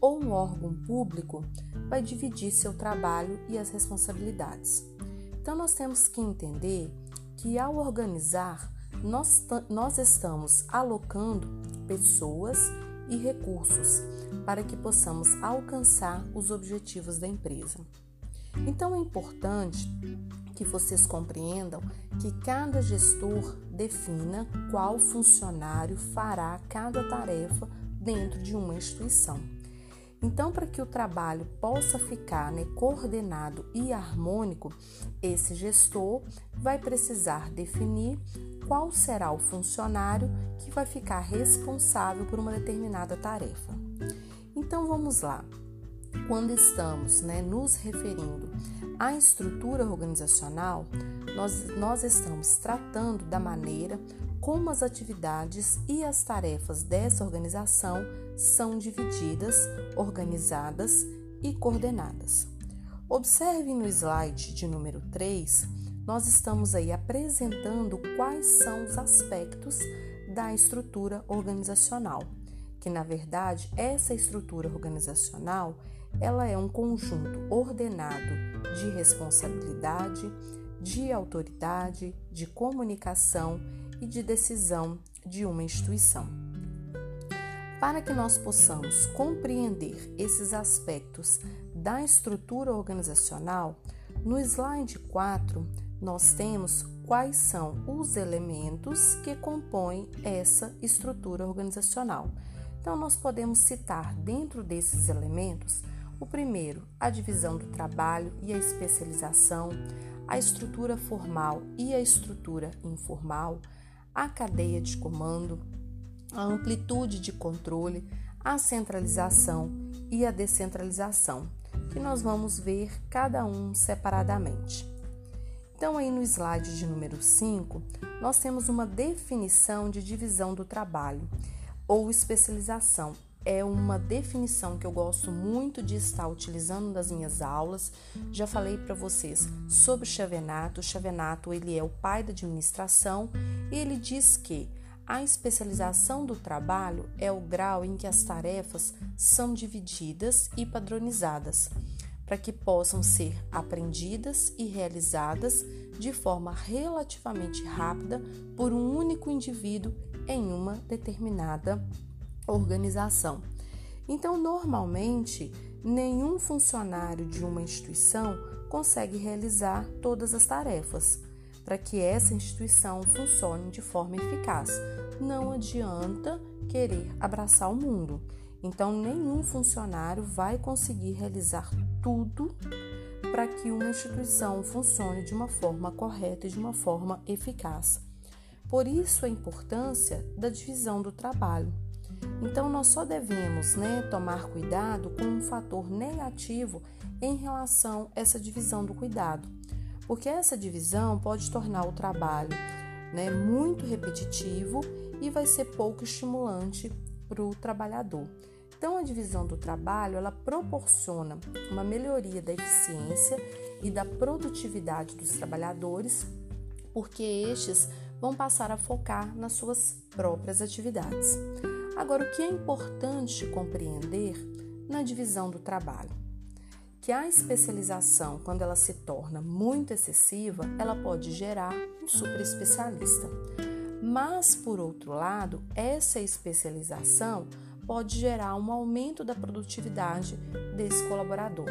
ou um órgão público vai dividir seu trabalho e as responsabilidades. Então, nós temos que entender que ao organizar, nós, nós estamos alocando pessoas e recursos para que possamos alcançar os objetivos da empresa. Então é importante que vocês compreendam que cada gestor defina qual funcionário fará cada tarefa dentro de uma instituição. Então, para que o trabalho possa ficar né, coordenado e harmônico, esse gestor vai precisar definir qual será o funcionário que vai ficar responsável por uma determinada tarefa. Então, vamos lá. Quando estamos né, nos referindo à estrutura organizacional, nós, nós estamos tratando da maneira como as atividades e as tarefas dessa organização são divididas, organizadas e coordenadas. Observe no slide de número 3, nós estamos aí apresentando quais são os aspectos da estrutura organizacional, que na verdade essa estrutura organizacional ela é um conjunto ordenado de responsabilidade, de autoridade, de comunicação e de decisão de uma instituição. Para que nós possamos compreender esses aspectos da estrutura organizacional, no slide 4 nós temos quais são os elementos que compõem essa estrutura organizacional. Então, nós podemos citar dentro desses elementos o primeiro, a divisão do trabalho e a especialização, a estrutura formal e a estrutura informal, a cadeia de comando, a amplitude de controle, a centralização e a descentralização, que nós vamos ver cada um separadamente. Então, aí no slide de número 5, nós temos uma definição de divisão do trabalho ou especialização. É uma definição que eu gosto muito de estar utilizando nas minhas aulas. Já falei para vocês sobre Chavenato. O Chavenato ele é o pai da administração e ele diz que a especialização do trabalho é o grau em que as tarefas são divididas e padronizadas para que possam ser aprendidas e realizadas de forma relativamente rápida por um único indivíduo em uma determinada organização. Então, normalmente, nenhum funcionário de uma instituição consegue realizar todas as tarefas para que essa instituição funcione de forma eficaz. Não adianta querer abraçar o mundo. Então, nenhum funcionário vai conseguir realizar tudo para que uma instituição funcione de uma forma correta e de uma forma eficaz. Por isso, a importância da divisão do trabalho. Então, nós só devemos né, tomar cuidado com um fator negativo em relação a essa divisão do cuidado, porque essa divisão pode tornar o trabalho né, muito repetitivo e vai ser pouco estimulante para o trabalhador. Então, a divisão do trabalho ela proporciona uma melhoria da eficiência e da produtividade dos trabalhadores, porque estes vão passar a focar nas suas próprias atividades. Agora, o que é importante compreender na divisão do trabalho? Que a especialização, quando ela se torna muito excessiva, ela pode gerar um super especialista. Mas, por outro lado, essa especialização pode gerar um aumento da produtividade desse colaborador.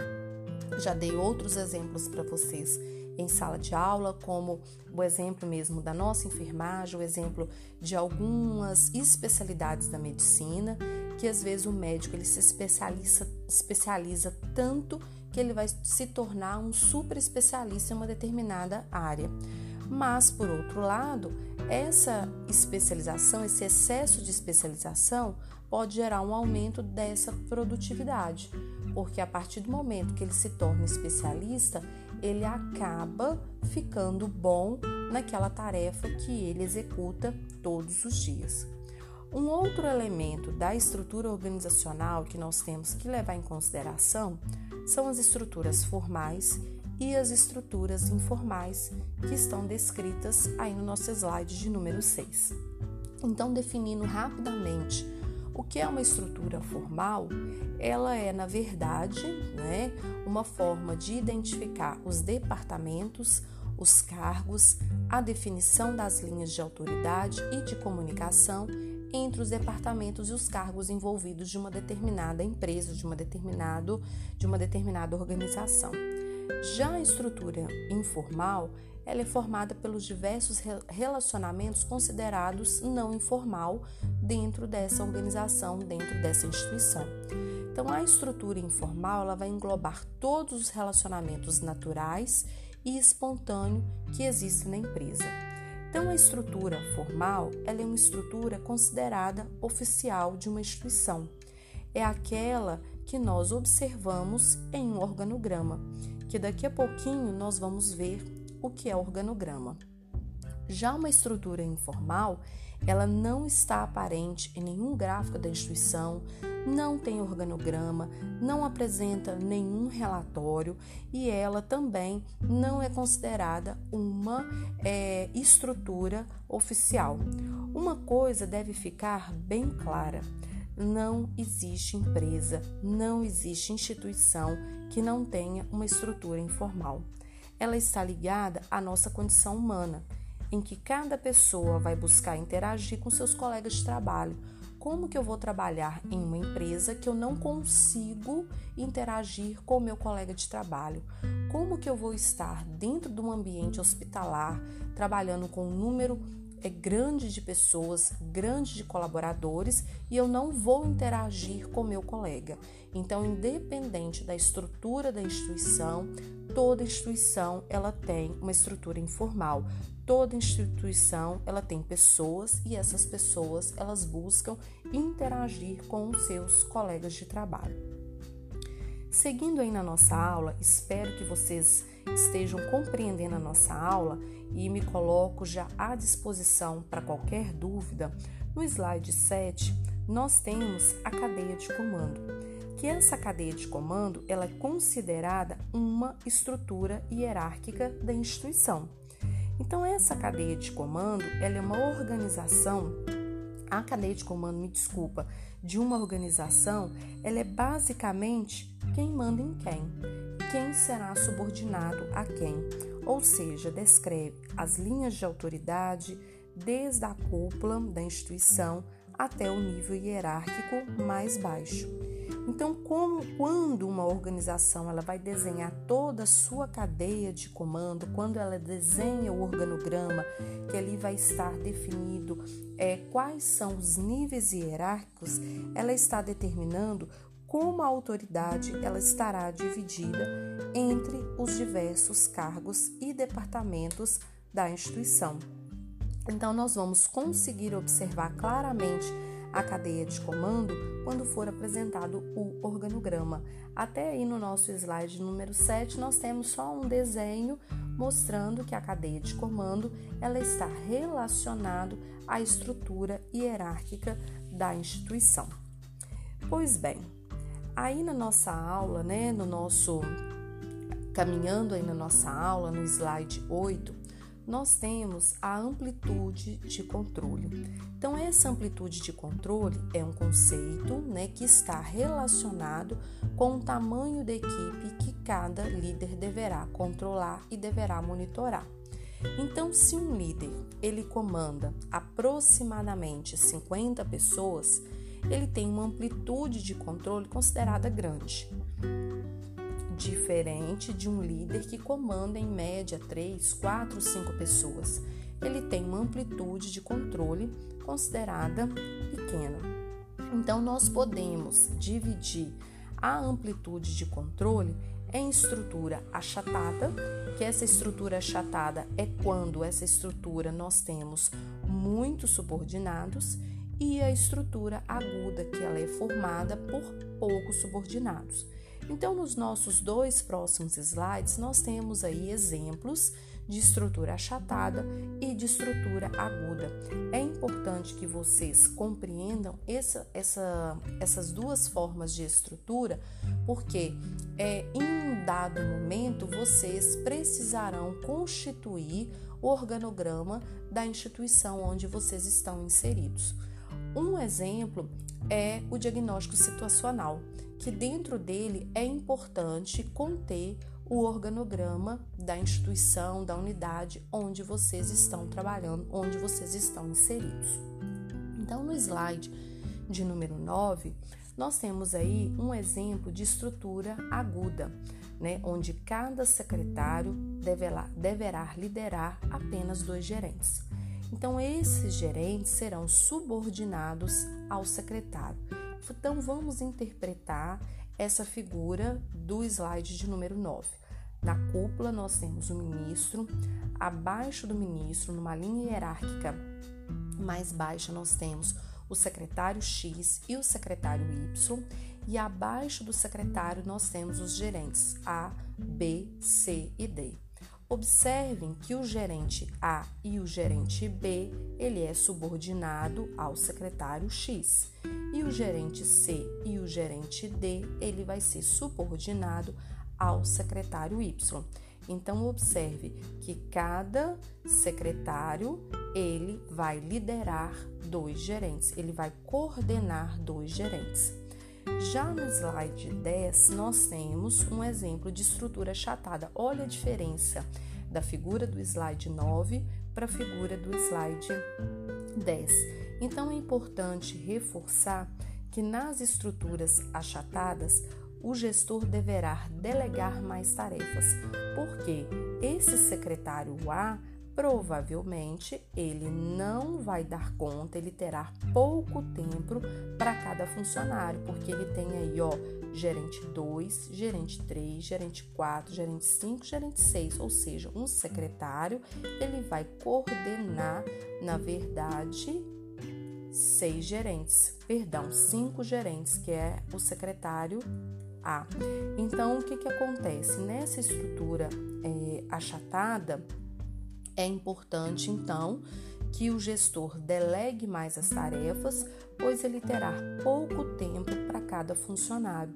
Já dei outros exemplos para vocês em sala de aula, como o exemplo mesmo da nossa enfermagem, o exemplo de algumas especialidades da medicina, que às vezes o médico ele se especializa, especializa tanto que ele vai se tornar um super especialista em uma determinada área. Mas, por outro lado, essa especialização, esse excesso de especialização, pode gerar um aumento dessa produtividade, porque a partir do momento que ele se torna especialista, ele acaba ficando bom naquela tarefa que ele executa todos os dias. Um outro elemento da estrutura organizacional que nós temos que levar em consideração são as estruturas formais e as estruturas informais que estão descritas aí no nosso slide de número 6. Então, definindo rapidamente O que é uma estrutura formal? Ela é, na verdade, né, uma forma de identificar os departamentos, os cargos, a definição das linhas de autoridade e de comunicação entre os departamentos e os cargos envolvidos de uma determinada empresa, de uma, determinado, de uma determinada organização. Já a estrutura informal, ela é formada pelos diversos relacionamentos considerados não informal dentro dessa organização, dentro dessa instituição. Então, a estrutura informal ela vai englobar todos os relacionamentos naturais e espontâneos que existem na empresa. Então, a estrutura formal ela é uma estrutura considerada oficial de uma instituição. É aquela que nós observamos em um organograma, que daqui a pouquinho nós vamos ver o que é organograma. Já uma estrutura informal, ela não está aparente em nenhum gráfico da instituição, não tem organograma, não apresenta nenhum relatório e ela também não é considerada uma é, estrutura oficial. Uma coisa deve ficar bem clara: não existe empresa, não existe instituição que não tenha uma estrutura informal. Ela está ligada à nossa condição humana, em que cada pessoa vai buscar interagir com seus colegas de trabalho como que eu vou trabalhar em uma empresa que eu não consigo interagir com o meu colega de trabalho? Como que eu vou estar dentro de um ambiente hospitalar, trabalhando com um número é grande de pessoas, grande de colaboradores e eu não vou interagir com meu colega. Então, independente da estrutura da instituição, toda instituição ela tem uma estrutura informal. Toda instituição ela tem pessoas e essas pessoas elas buscam interagir com os seus colegas de trabalho. Seguindo aí na nossa aula, espero que vocês estejam compreendendo a nossa aula e me coloco já à disposição para qualquer dúvida. No slide 7, nós temos a cadeia de comando, que essa cadeia de comando ela é considerada uma estrutura hierárquica da instituição. Então essa cadeia de comando, ela é uma organização, a cadeia de comando, me desculpa, de uma organização, ela é basicamente quem manda em quem, quem será subordinado a quem ou seja, descreve as linhas de autoridade desde a cúpula da instituição até o nível hierárquico mais baixo. Então, como, quando uma organização ela vai desenhar toda a sua cadeia de comando, quando ela desenha o organograma, que ali vai estar definido é, quais são os níveis hierárquicos, ela está determinando como a autoridade ela estará dividida entre os diversos cargos e departamentos da instituição. Então, nós vamos conseguir observar claramente a cadeia de comando quando for apresentado o organograma. Até aí no nosso slide número 7, nós temos só um desenho mostrando que a cadeia de comando ela está relacionado à estrutura hierárquica da instituição. Pois bem, Aí na nossa aula, né, no nosso caminhando aí na nossa aula, no slide 8, nós temos a amplitude de controle. Então, essa amplitude de controle é um conceito né, que está relacionado com o tamanho da equipe que cada líder deverá controlar e deverá monitorar. Então, se um líder ele comanda aproximadamente 50 pessoas, ele tem uma amplitude de controle considerada grande, diferente de um líder que comanda em média 3, 4, 5 pessoas. Ele tem uma amplitude de controle considerada pequena. Então, nós podemos dividir a amplitude de controle em estrutura achatada, que essa estrutura achatada é quando essa estrutura nós temos muitos subordinados, e a estrutura aguda, que ela é formada por poucos subordinados. Então, nos nossos dois próximos slides, nós temos aí exemplos de estrutura achatada e de estrutura aguda. É importante que vocês compreendam essa, essa, essas duas formas de estrutura, porque é, em um dado momento vocês precisarão constituir o organograma da instituição onde vocês estão inseridos. Um exemplo é o diagnóstico situacional, que dentro dele é importante conter o organograma da instituição, da unidade onde vocês estão trabalhando, onde vocês estão inseridos. Então, no slide de número 9, nós temos aí um exemplo de estrutura aguda, né, onde cada secretário deverá, deverá liderar apenas dois gerentes. Então, esses gerentes serão subordinados ao secretário. Então, vamos interpretar essa figura do slide de número 9. Na cúpula, nós temos o ministro, abaixo do ministro, numa linha hierárquica mais baixa, nós temos o secretário X e o secretário Y, e abaixo do secretário nós temos os gerentes A, B, C e D. Observem que o gerente A e o gerente B, ele é subordinado ao secretário X, e o gerente C e o gerente D, ele vai ser subordinado ao secretário Y. Então observe que cada secretário ele vai liderar dois gerentes, ele vai coordenar dois gerentes. Já no slide 10, nós temos um exemplo de estrutura achatada. Olha a diferença da figura do slide 9 para a figura do slide 10. Então é importante reforçar que nas estruturas achatadas, o gestor deverá delegar mais tarefas, porque esse secretário A provavelmente ele não vai dar conta, ele terá pouco tempo para cada funcionário, porque ele tem aí, ó, gerente 2, gerente 3, gerente 4, gerente 5, gerente 6, ou seja, um secretário, ele vai coordenar, na verdade, seis gerentes, perdão, cinco gerentes, que é o secretário A. Então, o que, que acontece? Nessa estrutura é, achatada, é importante, então, que o gestor delegue mais as tarefas, pois ele terá pouco tempo para cada funcionário.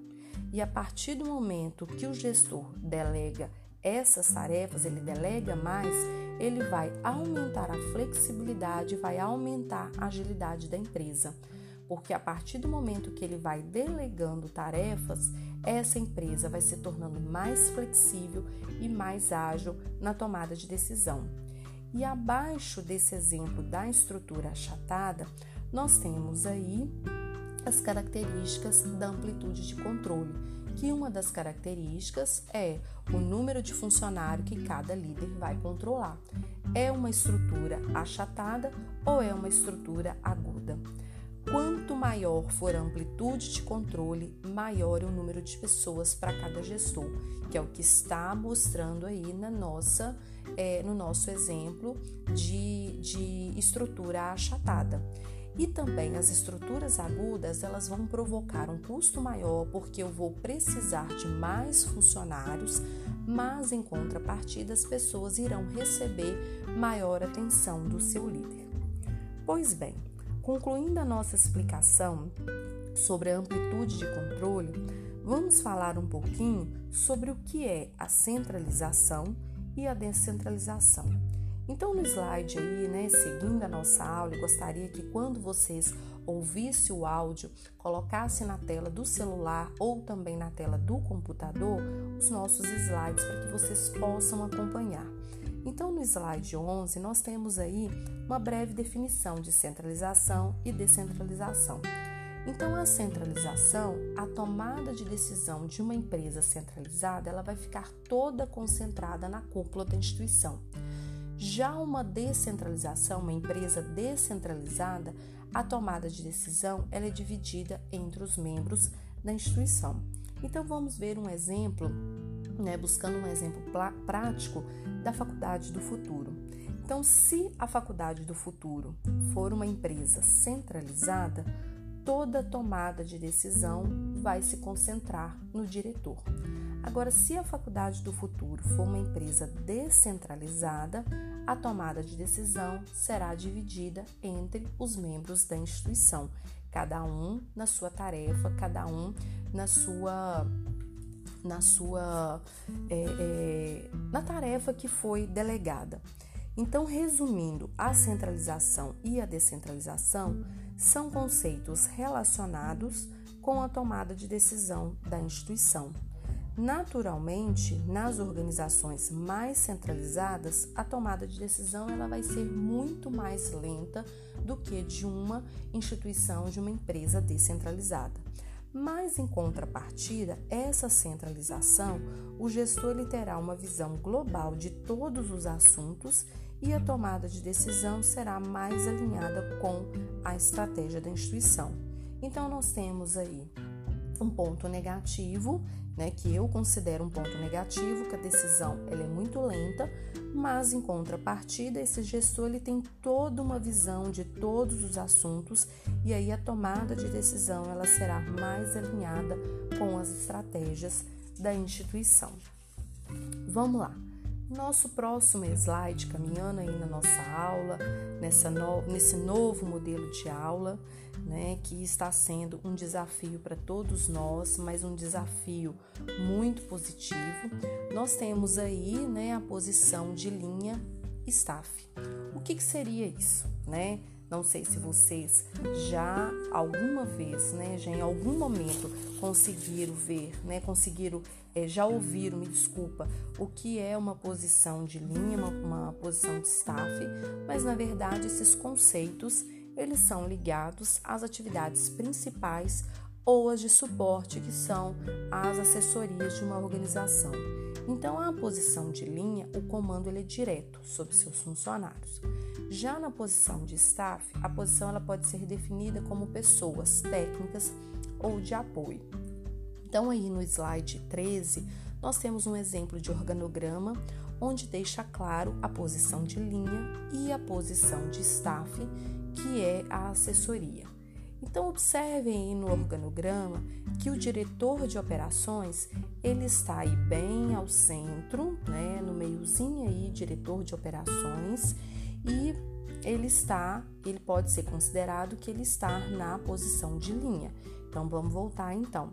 E a partir do momento que o gestor delega essas tarefas, ele delega mais, ele vai aumentar a flexibilidade, vai aumentar a agilidade da empresa. Porque a partir do momento que ele vai delegando tarefas, essa empresa vai se tornando mais flexível e mais ágil na tomada de decisão. E abaixo desse exemplo da estrutura achatada, nós temos aí as características da amplitude de controle, que uma das características é o número de funcionário que cada líder vai controlar. É uma estrutura achatada ou é uma estrutura aguda? Quanto maior for a amplitude de controle, maior é o número de pessoas para cada gestor, que é o que está mostrando aí na nossa é, no nosso exemplo de, de estrutura achatada. E também as estruturas agudas, elas vão provocar um custo maior porque eu vou precisar de mais funcionários, mas em contrapartida as pessoas irão receber maior atenção do seu líder. Pois bem, concluindo a nossa explicação sobre a amplitude de controle, vamos falar um pouquinho sobre o que é a centralização e a descentralização. Então, no slide aí, né, seguindo a nossa aula, eu gostaria que quando vocês ouvissem o áudio, colocassem na tela do celular ou também na tela do computador os nossos slides para que vocês possam acompanhar. Então, no slide 11, nós temos aí uma breve definição de centralização e descentralização. Então, a centralização, a tomada de decisão de uma empresa centralizada, ela vai ficar toda concentrada na cúpula da instituição. Já uma descentralização, uma empresa descentralizada, a tomada de decisão ela é dividida entre os membros da instituição. Então vamos ver um exemplo, né, buscando um exemplo prático da faculdade do futuro. Então, se a faculdade do futuro for uma empresa centralizada, toda tomada de decisão vai se concentrar no diretor. Agora, se a Faculdade do Futuro for uma empresa descentralizada, a tomada de decisão será dividida entre os membros da instituição, cada um na sua tarefa, cada um na sua na sua é, é, na tarefa que foi delegada. Então, resumindo, a centralização e a descentralização são conceitos relacionados com a tomada de decisão da instituição. Naturalmente, nas organizações mais centralizadas, a tomada de decisão ela vai ser muito mais lenta do que de uma instituição, de uma empresa descentralizada. Mas em contrapartida, essa centralização, o gestor ele terá uma visão global de todos os assuntos e a tomada de decisão será mais alinhada com a estratégia da instituição. Então nós temos aí um ponto negativo, né, que eu considero um ponto negativo, que a decisão ela é muito lenta, mas em contrapartida esse gestor ele tem toda uma visão de todos os assuntos e aí a tomada de decisão ela será mais alinhada com as estratégias da instituição. Vamos lá. Nosso próximo slide, caminhando aí na nossa aula, nessa no, nesse novo modelo de aula, né, que está sendo um desafio para todos nós, mas um desafio muito positivo. Nós temos aí né, a posição de linha staff. O que, que seria isso? Né? Não sei se vocês já alguma vez, né, já em algum momento conseguiram ver, né, conseguiram, já ouviram, me desculpa, o que é uma posição de linha, uma, uma posição de staff, mas na verdade esses conceitos eles são ligados às atividades principais ou as de suporte, que são as assessorias de uma organização. Então, a posição de linha, o comando ele é direto sobre seus funcionários. Já na posição de staff, a posição ela pode ser definida como pessoas técnicas ou de apoio. Então, aí no slide 13, nós temos um exemplo de organograma onde deixa claro a posição de linha e a posição de staff, que é a assessoria. Então observem aí no organograma que o diretor de operações ele está aí bem ao centro, né, no meiozinho aí, diretor de operações, e ele está, ele pode ser considerado que ele está na posição de linha. Então vamos voltar então.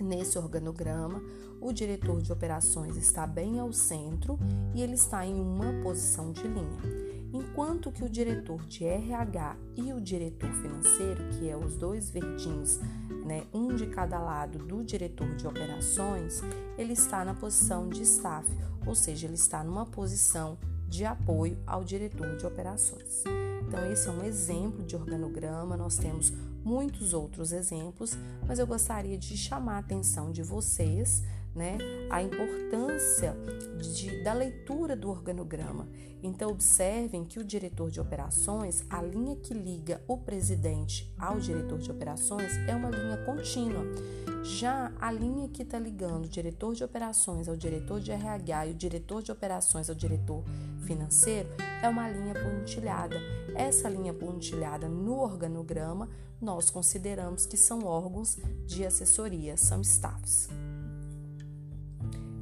Nesse organograma, o diretor de operações está bem ao centro e ele está em uma posição de linha enquanto que o diretor de RH e o diretor financeiro, que é os dois verdinhos, né, um de cada lado do diretor de operações, ele está na posição de staff, ou seja, ele está numa posição de apoio ao diretor de operações. Então, esse é um exemplo de organograma, nós temos muitos outros exemplos, mas eu gostaria de chamar a atenção de vocês né, a importância de, da leitura do organograma. Então, observem que o diretor de operações, a linha que liga o presidente ao diretor de operações é uma linha contínua. Já a linha que está ligando o diretor de operações ao diretor de RH e o diretor de operações ao diretor financeiro é uma linha pontilhada. Essa linha pontilhada no organograma nós consideramos que são órgãos de assessoria, são staffs.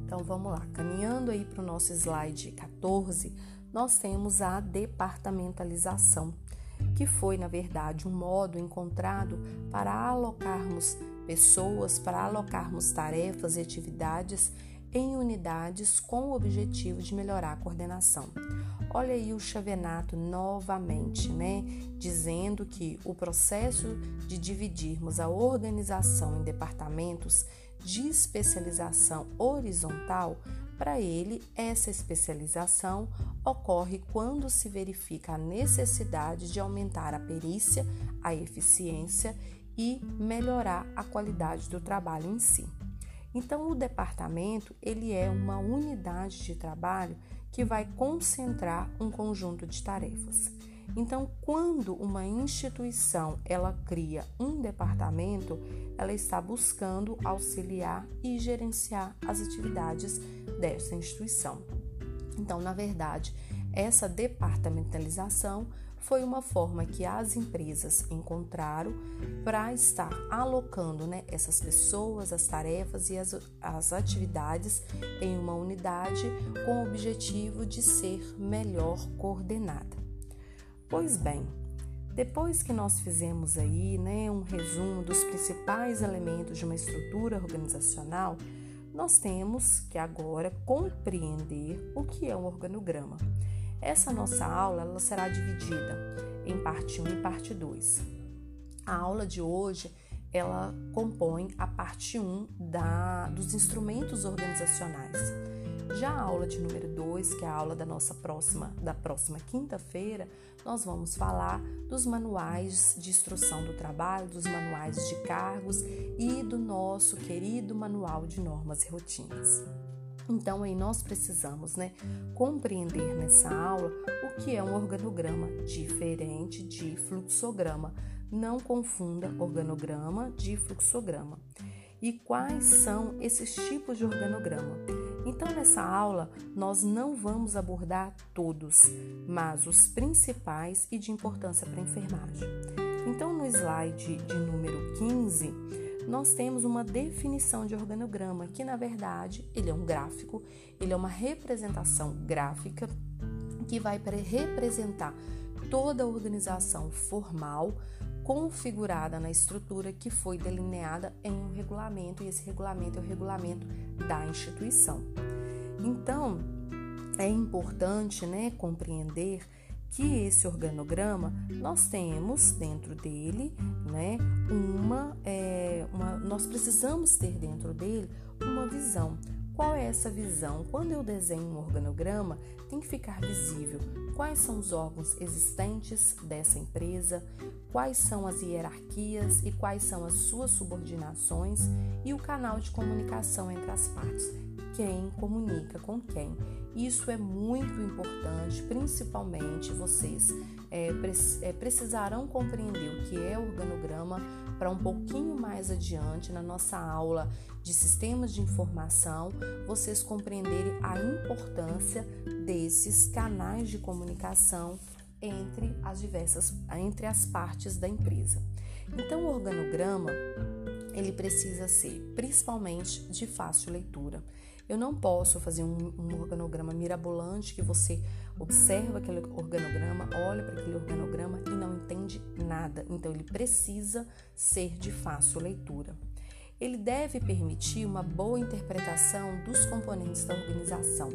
Então vamos lá, caminhando aí para o nosso slide 14, nós temos a departamentalização, que foi, na verdade, um modo encontrado para alocarmos pessoas, para alocarmos tarefas e atividades em unidades com o objetivo de melhorar a coordenação. Olha aí o Chavenato novamente, né, dizendo que o processo de dividirmos a organização em departamentos de especialização horizontal, para ele, essa especialização ocorre quando se verifica a necessidade de aumentar a perícia, a eficiência e melhorar a qualidade do trabalho em si. Então, o departamento ele é uma unidade de trabalho que vai concentrar um conjunto de tarefas. Então, quando uma instituição ela cria um departamento, ela está buscando auxiliar e gerenciar as atividades dessa instituição. Então, na verdade, essa departamentalização foi uma forma que as empresas encontraram para estar alocando né, essas pessoas, as tarefas e as, as atividades em uma unidade com o objetivo de ser melhor coordenada. Pois bem, depois que nós fizemos aí né, um resumo dos principais elementos de uma estrutura organizacional, nós temos que agora compreender o que é um organograma. Essa nossa aula ela será dividida em parte 1 e parte 2. A aula de hoje ela compõe a parte 1 da, dos instrumentos organizacionais. Já a aula de número 2, que é a aula da nossa próxima da próxima quinta-feira, nós vamos falar dos manuais de instrução do trabalho, dos manuais de cargos e do nosso querido manual de normas e rotinas. Então, aí nós precisamos né, compreender nessa aula o que é um organograma diferente de fluxograma. Não confunda organograma de fluxograma. E quais são esses tipos de organograma? Então, nessa aula, nós não vamos abordar todos, mas os principais e de importância para a enfermagem. Então, no slide de número 15, nós temos uma definição de organograma, que na verdade ele é um gráfico, ele é uma representação gráfica que vai representar toda a organização formal configurada na estrutura que foi delineada em um regulamento, e esse regulamento é o regulamento da instituição. Então, é importante né, compreender que esse organograma nós temos dentro dele, né, uma, é, uma, nós precisamos ter dentro dele uma visão. Qual é essa visão? Quando eu desenho um organograma, tem que ficar visível quais são os órgãos existentes dessa empresa, quais são as hierarquias e quais são as suas subordinações e o canal de comunicação entre as partes quem comunica com quem. Isso é muito importante, principalmente vocês é, é, precisarão compreender o que é organograma para um pouquinho mais adiante na nossa aula de sistemas de informação, vocês compreenderem a importância desses canais de comunicação entre as diversas entre as partes da empresa. Então, o organograma ele precisa ser principalmente de fácil leitura. Eu não posso fazer um, um organograma mirabolante que você observa aquele organograma, olha para aquele organograma e não entende nada. Então, ele precisa ser de fácil leitura. Ele deve permitir uma boa interpretação dos componentes da organização.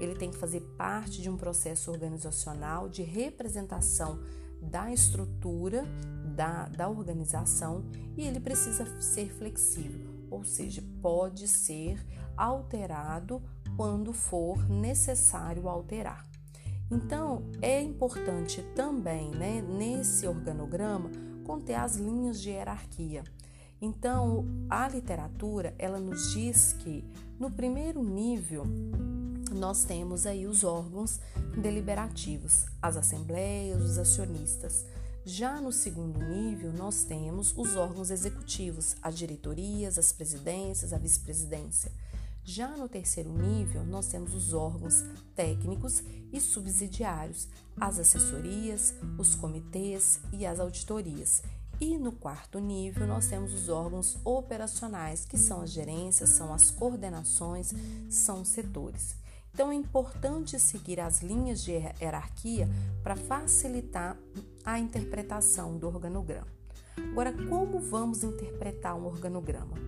Ele tem que fazer parte de um processo organizacional de representação da estrutura da, da organização e ele precisa ser flexível, ou seja, pode ser alterado quando for necessário alterar. Então, é importante também, né, nesse organograma, conter as linhas de hierarquia. Então, a literatura, ela nos diz que no primeiro nível nós temos aí os órgãos deliberativos, as assembleias, os acionistas. Já no segundo nível, nós temos os órgãos executivos, as diretorias, as presidências, a vice-presidência. Já no terceiro nível, nós temos os órgãos técnicos e subsidiários, as assessorias, os comitês e as auditorias. E no quarto nível, nós temos os órgãos operacionais, que são as gerências, são as coordenações, são os setores. Então é importante seguir as linhas de hierarquia para facilitar a interpretação do organograma. Agora, como vamos interpretar um organograma?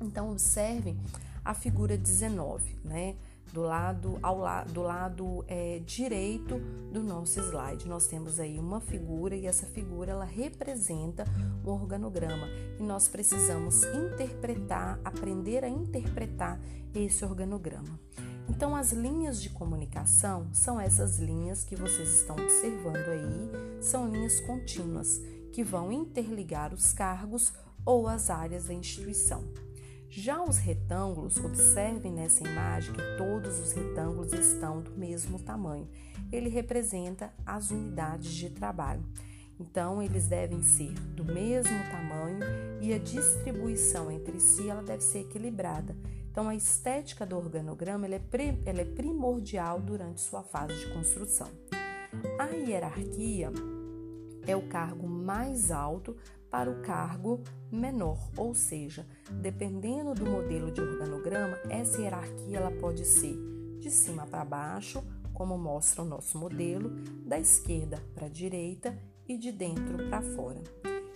Então, observem a figura 19, né? Do lado, ao la, do lado é, direito do nosso slide, nós temos aí uma figura e essa figura ela representa um organograma e nós precisamos interpretar, aprender a interpretar esse organograma. Então, as linhas de comunicação são essas linhas que vocês estão observando aí, são linhas contínuas que vão interligar os cargos ou as áreas da instituição. Já os retângulos, observem nessa imagem que todos os retângulos estão do mesmo tamanho. Ele representa as unidades de trabalho. Então, eles devem ser do mesmo tamanho e a distribuição entre si ela deve ser equilibrada. Então, a estética do organograma é, ela é primordial durante sua fase de construção. A hierarquia é o cargo mais alto para o cargo menor, ou seja, dependendo do modelo de organograma, essa hierarquia ela pode ser de cima para baixo, como mostra o nosso modelo, da esquerda para a direita e de dentro para fora.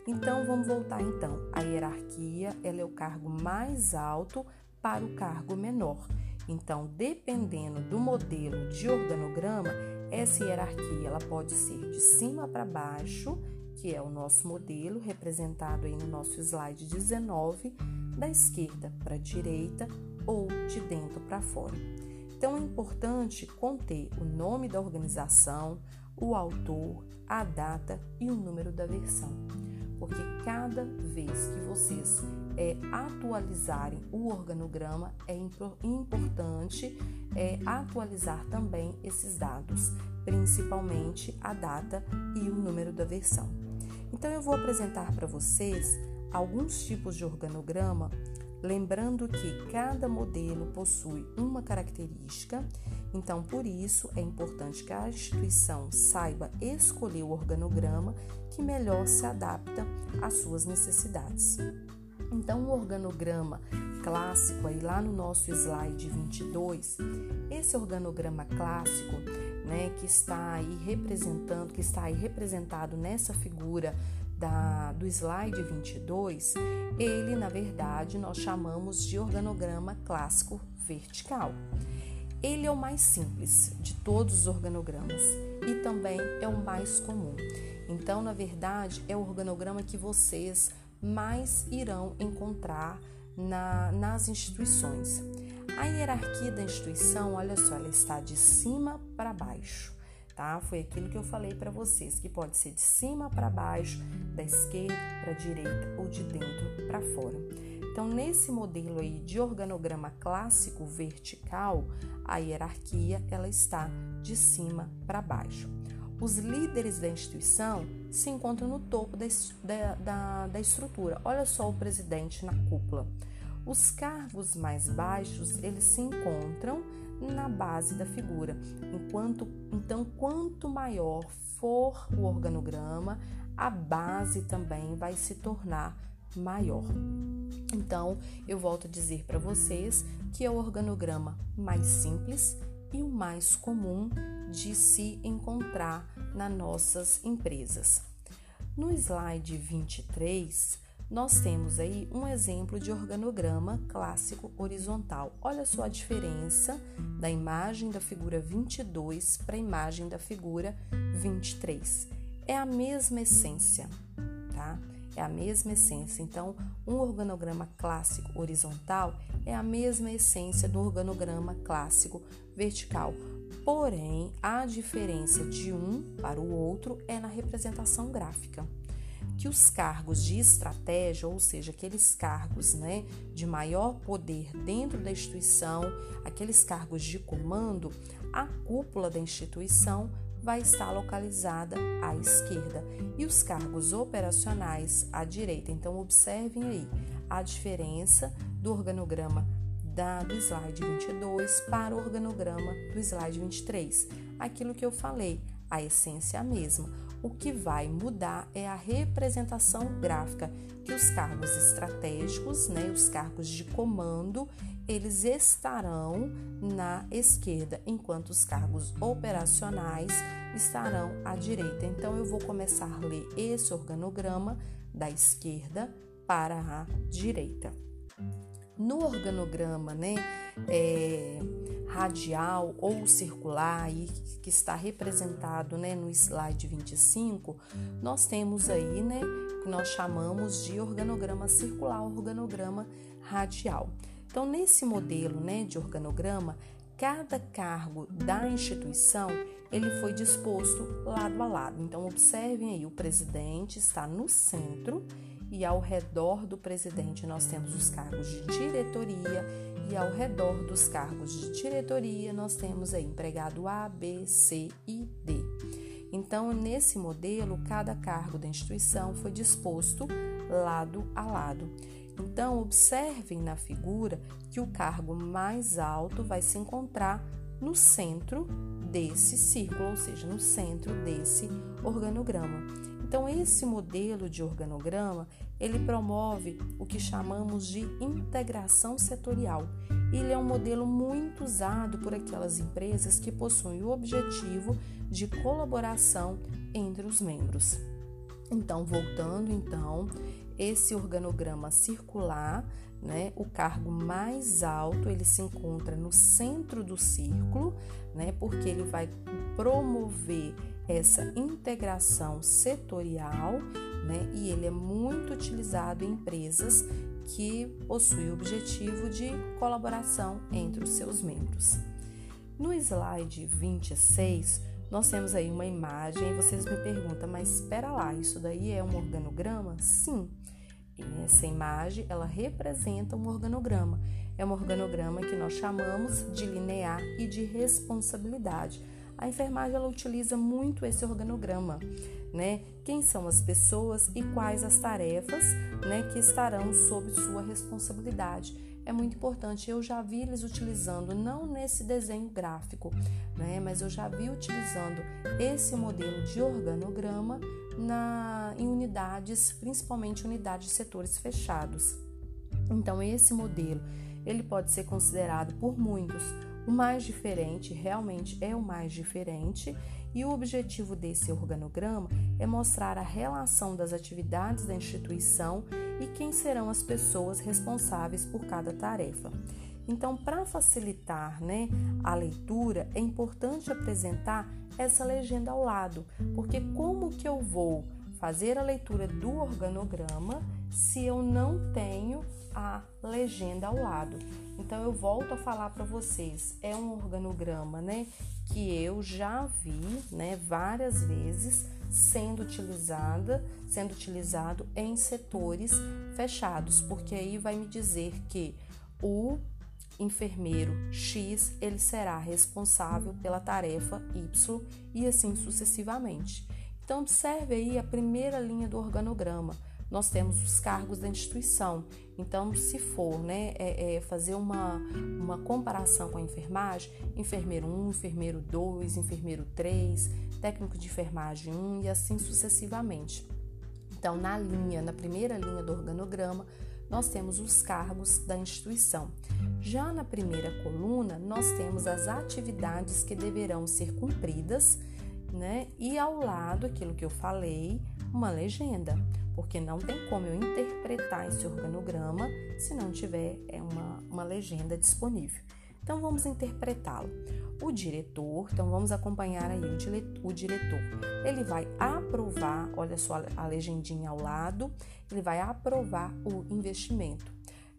Então vamos voltar então. A hierarquia ela é o cargo mais alto para o cargo menor. Então, dependendo do modelo de organograma, essa hierarquia ela pode ser de cima para baixo que é o nosso modelo representado aí no nosso slide 19, da esquerda para a direita ou de dentro para fora. Então é importante conter o nome da organização, o autor, a data e o número da versão, porque cada vez que vocês é, atualizarem o organograma, é importante é, atualizar também esses dados, principalmente a data e o número da versão. Então, eu vou apresentar para vocês alguns tipos de organograma, lembrando que cada modelo possui uma característica, então, por isso, é importante que a instituição saiba escolher o organograma que melhor se adapta às suas necessidades. Então, o organograma clássico, aí lá no nosso slide 22, esse organograma clássico, né, que está aí representando, que está aí representado nessa figura da, do slide 22, ele, na verdade, nós chamamos de organograma clássico vertical. Ele é o mais simples de todos os organogramas e também é o mais comum. Então, na verdade, é o organograma que vocês mais irão encontrar na, nas instituições. A hierarquia da instituição, olha só, ela está de cima para baixo, tá? Foi aquilo que eu falei para vocês, que pode ser de cima para baixo, da esquerda para a direita ou de dentro para fora. Então, nesse modelo aí de organograma clássico vertical, a hierarquia ela está de cima para baixo. Os líderes da instituição se encontram no topo da, da, da estrutura. Olha só o presidente na cúpula. Os cargos mais baixos eles se encontram na base da figura. Enquanto, então, quanto maior for o organograma, a base também vai se tornar maior. Então, eu volto a dizer para vocês que é o organograma mais simples e o mais comum de se encontrar nas nossas empresas. No slide 23, nós temos aí um exemplo de organograma clássico horizontal. Olha só a diferença da imagem da figura 22 para a imagem da figura 23. É a mesma essência, tá? É a mesma essência. Então, um organograma clássico horizontal é a mesma essência do organograma clássico vertical. Porém, a diferença de um para o outro é na representação gráfica. Que os cargos de estratégia, ou seja, aqueles cargos né, de maior poder dentro da instituição, aqueles cargos de comando, a cúpula da instituição vai estar localizada à esquerda e os cargos operacionais à direita. Então, observem aí a diferença do organograma da, do slide 22 para o organograma do slide 23. Aquilo que eu falei, a essência é a mesma. O que vai mudar é a representação gráfica, que os cargos estratégicos, né, os cargos de comando, eles estarão na esquerda, enquanto os cargos operacionais estarão à direita. Então, eu vou começar a ler esse organograma da esquerda para a direita. No organograma, né, é, radial ou circular, aí, que está representado né, no slide 25, nós temos aí, né, que nós chamamos de organograma circular, organograma radial. Então, nesse modelo né, de organograma, cada cargo da instituição ele foi disposto lado a lado. Então, observem aí, o presidente está no centro e ao redor do presidente nós temos os cargos de diretoria e ao redor dos cargos de diretoria nós temos aí empregado A, B, C e D. Então, nesse modelo, cada cargo da instituição foi disposto lado a lado. Então, observem na figura que o cargo mais alto vai se encontrar no centro desse círculo, ou seja, no centro desse organograma. Então, esse modelo de organograma, ele promove o que chamamos de integração setorial. Ele é um modelo muito usado por aquelas empresas que possuem o objetivo de colaboração entre os membros. Então, voltando então, esse organograma circular, né? O cargo mais alto ele se encontra no centro do círculo, né? Porque ele vai promover essa integração setorial, né? E ele é muito utilizado em empresas que possuem o objetivo de colaboração entre os seus membros. No slide 26, nós temos aí uma imagem e vocês me perguntam, mas espera lá, isso daí é um organograma? Sim. Essa imagem, ela representa um organograma. É um organograma que nós chamamos de linear e de responsabilidade. A enfermagem ela utiliza muito esse organograma, né? Quem são as pessoas e quais as tarefas, né, que estarão sob sua responsabilidade é muito importante. Eu já vi eles utilizando, não nesse desenho gráfico, né, mas eu já vi utilizando esse modelo de organograma na, em unidades, principalmente unidades de setores fechados. Então, esse modelo ele pode ser considerado por muitos o mais diferente, realmente é o mais diferente, e o objetivo desse organograma é mostrar a relação das atividades da instituição e quem serão as pessoas responsáveis por cada tarefa. Então, para facilitar né, a leitura, é importante apresentar essa legenda ao lado, porque como que eu vou fazer a leitura do organograma se eu não tenho a legenda ao lado? Então, eu volto a falar para vocês, é um organograma, né, que eu já vi, né, várias vezes sendo utilizada, sendo utilizado em setores fechados, porque aí vai me dizer que o enfermeiro X ele será responsável pela tarefa Y e assim sucessivamente. Então observe aí a primeira linha do organograma nós temos os cargos da instituição. Então, se for né, é, é fazer uma, uma comparação com a enfermagem, enfermeiro 1, enfermeiro 2, enfermeiro 3, técnico de enfermagem 1 e assim sucessivamente. Então, na linha, na primeira linha do organograma, nós temos os cargos da instituição. Já na primeira coluna, nós temos as atividades que deverão ser cumpridas, né? E ao lado, aquilo que eu falei, uma legenda porque não tem como eu interpretar esse organograma se não tiver é, uma, uma legenda disponível. Então vamos interpretá-lo. O diretor, então vamos acompanhar aí o, o diretor. Ele vai aprovar, olha só a legendinha ao lado, ele vai aprovar o investimento.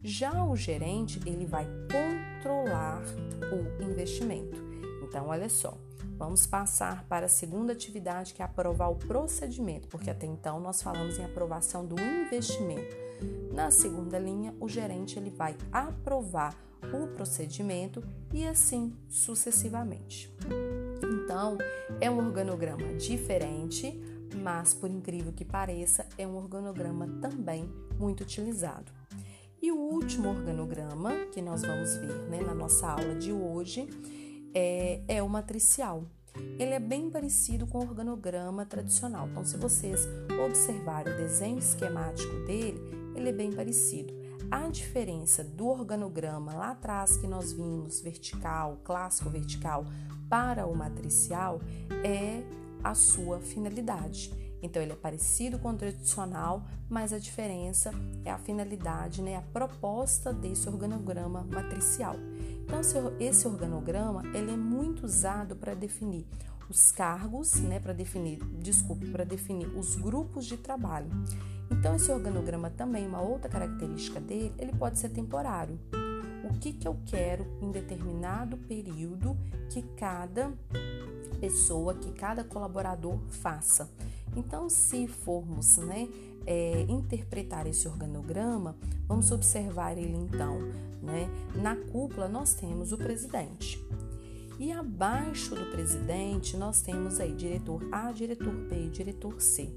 Já o gerente, ele vai controlar o investimento. Então, olha só, Vamos passar para a segunda atividade, que é aprovar o procedimento, porque até então nós falamos em aprovação do investimento. Na segunda linha, o gerente ele vai aprovar o procedimento e assim sucessivamente. Então, é um organograma diferente, mas por incrível que pareça, é um organograma também muito utilizado. E o último organograma que nós vamos ver né, na nossa aula de hoje é, é o matricial. Ele é bem parecido com o organograma tradicional. Então, se vocês observarem o desenho esquemático dele, ele é bem parecido. A diferença do organograma lá atrás que nós vimos, vertical, clássico vertical, para o matricial, é a sua finalidade. Então, ele é parecido com o tradicional, mas a diferença é a finalidade, né, a proposta desse organograma matricial. Então, esse organograma ele é muito usado para definir os cargos, né, para definir, desculpe, para definir os grupos de trabalho. Então, esse organograma também, uma outra característica dele, ele pode ser temporário. O que, que eu quero em determinado período que cada pessoa, que cada colaborador faça. Então, se formos né, é, interpretar esse organograma, vamos observar ele então. Né? Na cúpula, nós temos o presidente. E abaixo do presidente, nós temos aí diretor A, diretor B, diretor C.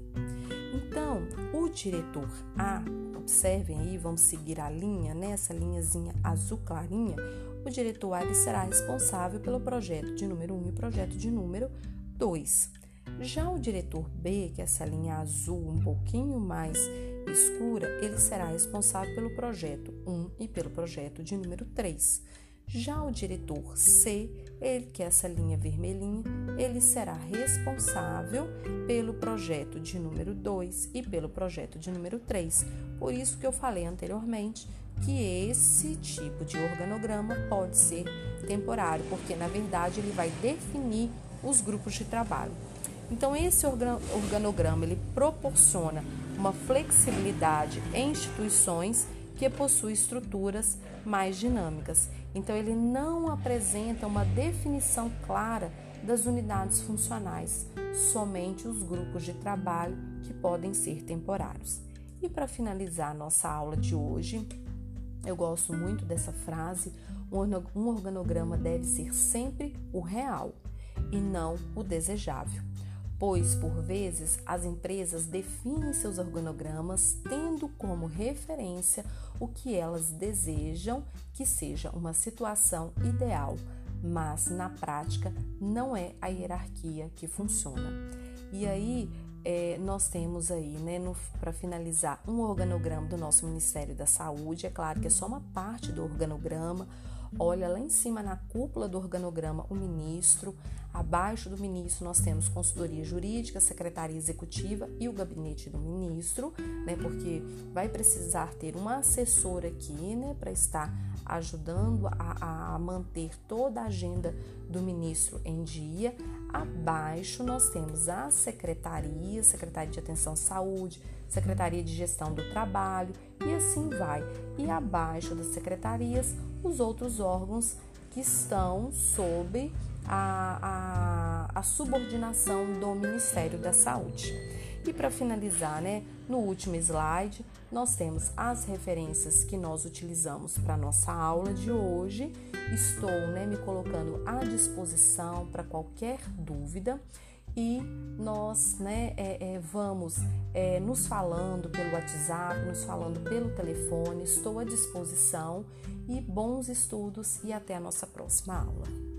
Então, o diretor A, observem aí, vamos seguir a linha, nessa né? linhazinha azul clarinha, o diretor A será responsável pelo projeto de número 1 e projeto de número 2. Já o diretor B, que é essa linha azul um pouquinho mais escura, ele será responsável pelo projeto 1 e pelo projeto de número 3. Já o diretor C, ele que é essa linha vermelhinha, ele será responsável pelo projeto de número 2 e pelo projeto de número 3. Por isso que eu falei anteriormente que esse tipo de organograma pode ser temporário, porque na verdade ele vai definir os grupos de trabalho. Então esse organograma ele proporciona uma flexibilidade em instituições que possuem estruturas mais dinâmicas. Então ele não apresenta uma definição clara das unidades funcionais, somente os grupos de trabalho que podem ser temporários. E para finalizar nossa aula de hoje, eu gosto muito dessa frase: um organograma deve ser sempre o real e não o desejável, pois por vezes as empresas definem seus organogramas tendo como referência o que elas desejam que seja uma situação ideal, mas na prática não é a hierarquia que funciona. E aí é, nós temos aí, né, para finalizar, um organograma do nosso Ministério da Saúde. É claro que é só uma parte do organograma. Olha lá em cima na cúpula do organograma o ministro. Abaixo do ministro nós temos consultoria jurídica, secretaria executiva e o gabinete do ministro, né? Porque vai precisar ter uma assessora aqui, né, para estar ajudando a, a manter toda a agenda do ministro em dia. Abaixo nós temos a secretaria, Secretaria de Atenção à Saúde, Secretaria de Gestão do Trabalho e assim vai. E abaixo das secretarias, os outros órgãos que estão sob a, a, a subordinação do Ministério da Saúde. E para finalizar, né, no último slide, nós temos as referências que nós utilizamos para nossa aula de hoje. Estou né, me colocando à disposição para qualquer dúvida e nós né, é, é, vamos é, nos falando pelo WhatsApp, nos falando pelo telefone. Estou à disposição e bons estudos e até a nossa próxima aula.